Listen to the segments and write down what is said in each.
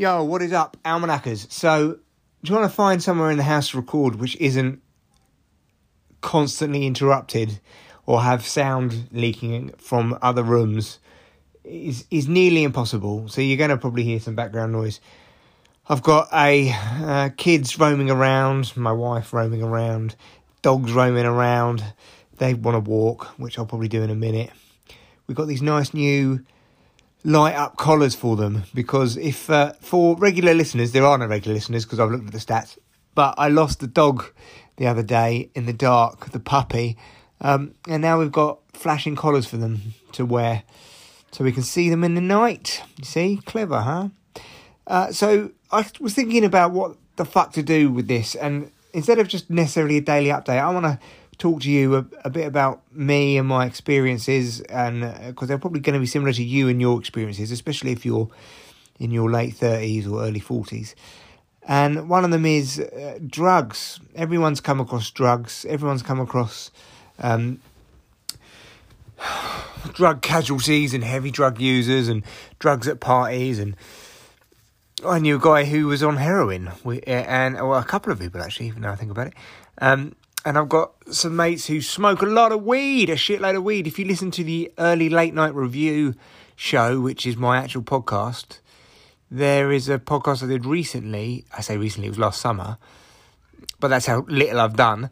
Yo, what is up, almanackers? So, want to find somewhere in the house to record which isn't constantly interrupted or have sound leaking from other rooms? Is is nearly impossible. So you're going to probably hear some background noise. I've got a uh, kids roaming around, my wife roaming around, dogs roaming around. They want to walk, which I'll probably do in a minute. We've got these nice new light up collars for them because if uh, for regular listeners, there are no regular listeners because I've looked at the stats, but I lost the dog the other day in the dark, the puppy, um, and now we've got flashing collars for them to wear so we can see them in the night. You see, clever, huh? Uh, so I was thinking about what the fuck to do with this, and instead of just necessarily a daily update, I want to talk to you a, a, bit about me and my experiences, and because uh, they're probably going to be similar to you and your experiences, especially if you're in your late thirties or early forties. And one of them is uh, drugs. Everyone's come across drugs. Everyone's come across um, drug casualties and heavy drug users and drugs at parties and I knew a guy who was on heroin, and well, a couple of people actually. Even now I think about it, um, and I've got some mates who smoke a lot of weed, a shitload of weed. If you listen to the early late night review show, which is my actual podcast, there is a podcast I did recently. I say recently, it was last summer, but that's how little I've done.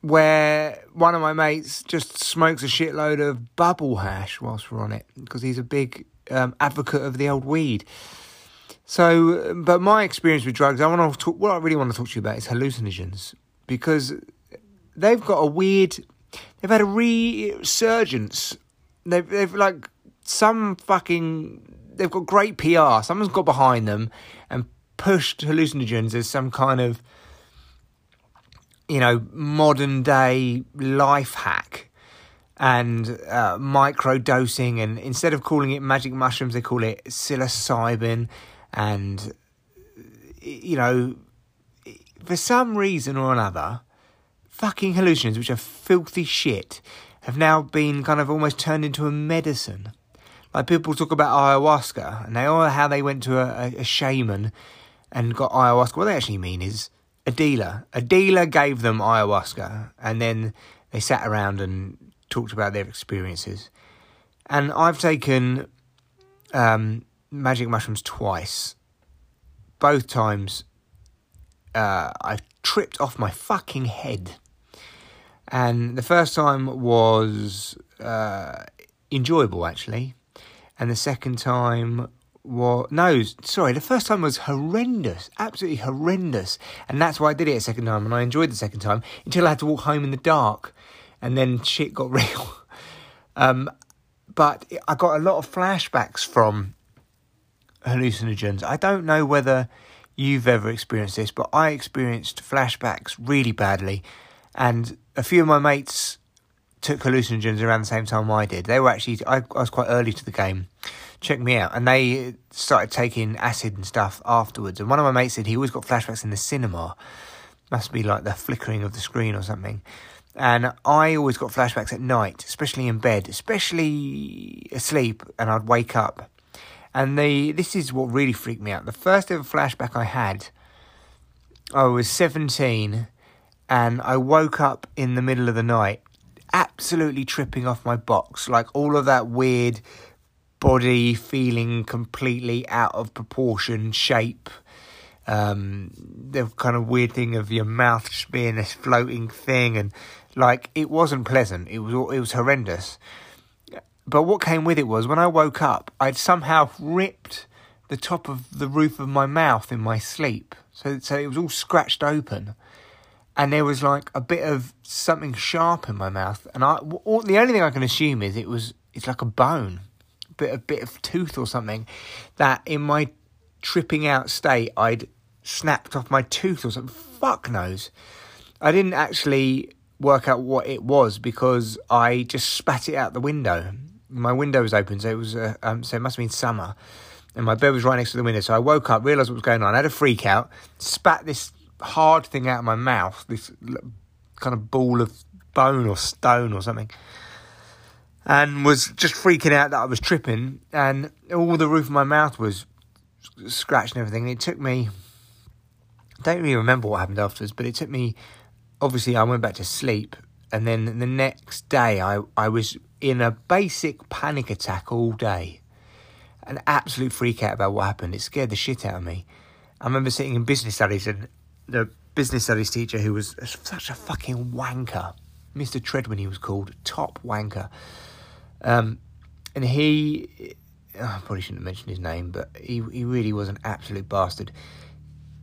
Where one of my mates just smokes a shitload of bubble hash whilst we're on it because he's a big um, advocate of the old weed. So, but my experience with drugs, I want to talk. What I really want to talk to you about is hallucinogens because they've got a weird, they've had a resurgence. They've, they've like some fucking, they've got great PR. Someone's got behind them and pushed hallucinogens as some kind of, you know, modern day life hack and uh, micro dosing. And instead of calling it magic mushrooms, they call it psilocybin. And, you know, for some reason or another, fucking hallucinogens, which are filthy shit, have now been kind of almost turned into a medicine. Like people talk about ayahuasca, and they all how they went to a, a, a shaman and got ayahuasca. What they actually mean is a dealer. A dealer gave them ayahuasca, and then they sat around and talked about their experiences. And I've taken um, magic mushrooms twice. Both times uh, I tripped off my fucking head. And the first time was uh, enjoyable, actually. And the second time was. No, sorry, the first time was horrendous. Absolutely horrendous. And that's why I did it a second time. And I enjoyed the second time until I had to walk home in the dark. And then shit got real. um, but I got a lot of flashbacks from hallucinogens. I don't know whether you've ever experienced this, but I experienced flashbacks really badly, and a few of my mates took hallucinogens around the same time I did. They were actually I, I was quite early to the game. Check me out, and they started taking acid and stuff afterwards. And one of my mates said he always got flashbacks in the cinema. Must be like the flickering of the screen or something. And I always got flashbacks at night, especially in bed, especially asleep, and I'd wake up and the this is what really freaked me out. The first ever flashback I had, I was 17 and I woke up in the middle of the night absolutely tripping off my box. Like all of that weird body feeling completely out of proportion, shape. Um, the kind of weird thing of your mouth being this floating thing, and like it wasn't pleasant. It was it was horrendous. But what came with it was when I woke up, I'd somehow ripped the top of the roof of my mouth in my sleep. So, so it was all scratched open. And there was like a bit of something sharp in my mouth. And I, all, the only thing I can assume is it was, it's like a bone, a bit, a bit of tooth or something that in my tripping out state, I'd snapped off my tooth or something. Fuck knows. I didn't actually work out what it was because I just spat it out the window my window was open, so it was uh, um, so it must have been summer, and my bed was right next to the window. So I woke up, realised what was going on, I had a freak out, spat this hard thing out of my mouth, this kind of ball of bone or stone or something, and was just freaking out that I was tripping, and all the roof of my mouth was scratched and everything. It took me. I don't really remember what happened afterwards, but it took me. Obviously, I went back to sleep, and then the next day, I I was in a basic panic attack all day, an absolute freak out about what happened. It scared the shit out of me. I remember sitting in business studies, and the business studies teacher, who was such a fucking wanker, Mr. Treadwin, he was called, top wanker. Um, and he, I probably shouldn't have mentioned his name, but he he really was an absolute bastard.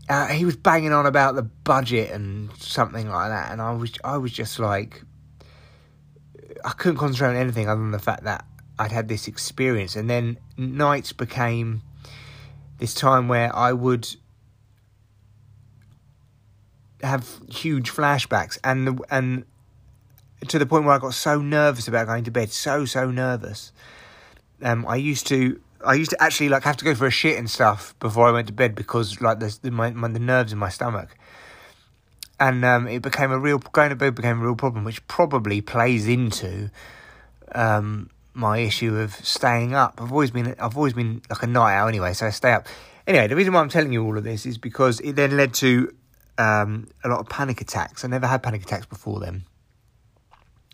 Uh, he was banging on about the budget and something like that, and I was I was just like, I couldn't concentrate on anything other than the fact that I'd had this experience, and then nights became this time where I would have huge flashbacks, and the, and to the point where I got so nervous about going to bed, so so nervous. Um, I used to I used to actually like have to go for a shit and stuff before I went to bed because like the my, my, the nerves in my stomach, and um, it became a real going to bed became a real problem, which probably plays into um, my issue of staying up. I've always been I've always been like a night owl anyway, so I stay up. Anyway, the reason why I'm telling you all of this is because it then led to um, a lot of panic attacks. I never had panic attacks before then.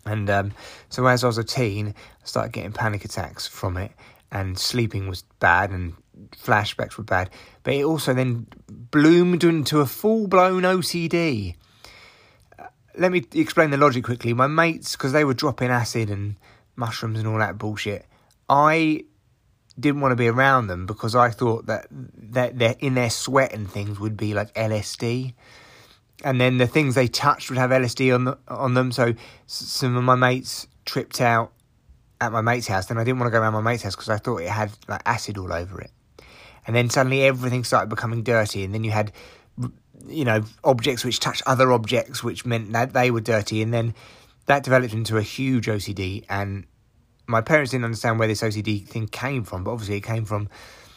And um, so as I was a teen, I started getting panic attacks from it, and sleeping was bad, and flashbacks were bad. But it also then bloomed into a full blown OCD. Uh, let me explain the logic quickly. My mates, because they were dropping acid and mushrooms and all that bullshit, I didn't want to be around them because I thought that that in their sweat and things would be like LSD and then the things they touched would have LSD on the, on them. So some of my mates tripped out at my mate's house. Then I didn't want to go around my mate's house because I thought it had like acid all over it. And then suddenly everything started becoming dirty, and then you had, you know, objects which touched other objects, which meant that they were dirty, and then that developed into a huge OCD. And my parents didn't understand where this OCD thing came from, but obviously it came from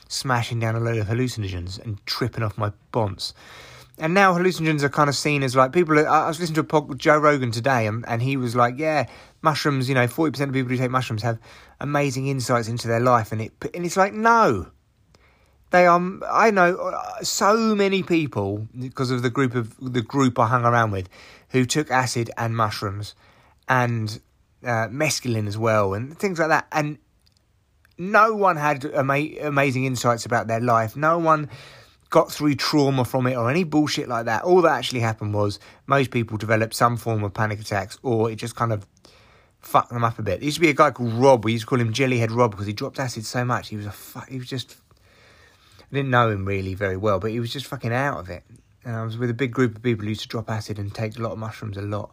smashing down a load of hallucinogens and tripping off my bonds and now hallucinogens are kind of seen as like people. I was listening to a pod, Joe Rogan today, and, and he was like, "Yeah, mushrooms. You know, forty percent of people who take mushrooms have amazing insights into their life." And it and it's like, no, they are. I know uh, so many people because of the group of the group I hung around with, who took acid and mushrooms, and uh, mescaline as well, and things like that. And no one had ama- amazing insights about their life. No one got through trauma from it or any bullshit like that. All that actually happened was most people developed some form of panic attacks or it just kind of fucked them up a bit. There used to be a guy called Rob. We used to call him Jellyhead Rob because he dropped acid so much. He was a fuck. He was just. I didn't know him really very well, but he was just fucking out of it. And I was with a big group of people who used to drop acid and take a lot of mushrooms a lot.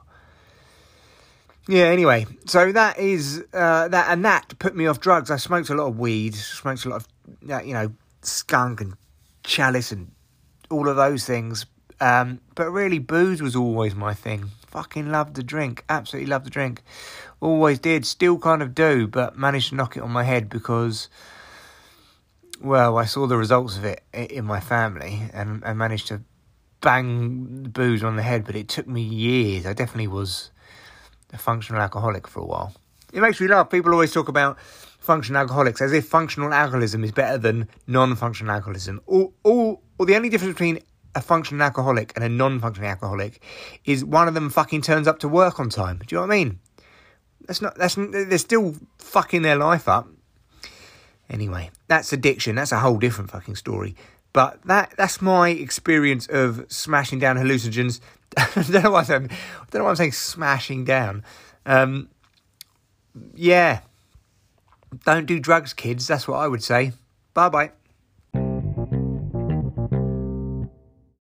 Yeah. Anyway, so that is uh, that, and that put me off drugs. I smoked a lot of weed, smoked a lot of, you know, skunk and chalice and all of those things. Um, but really, booze was always my thing. Fucking loved the drink. Absolutely loved the drink. Always did. Still kind of do, but managed to knock it on my head because, well, I saw the results of it in my family and, and managed to bang the booze on the head. But it took me years. I definitely was a functional alcoholic for a while. It makes me laugh. People always talk about functional alcoholics as if functional alcoholism is better than non-functional alcoholism. All, all, or the only difference between a functional alcoholic and a non-functional alcoholic is one of them fucking turns up to work on time. Do you know what I mean? That's not. That's they're still fucking their life up. Anyway, that's addiction. That's a whole different fucking story. But that that's my experience of smashing down hallucinogens. I don't know why I'm saying, don't know why I'm saying smashing down. Um, yeah, don't do drugs, kids. That's what I would say. Bye bye.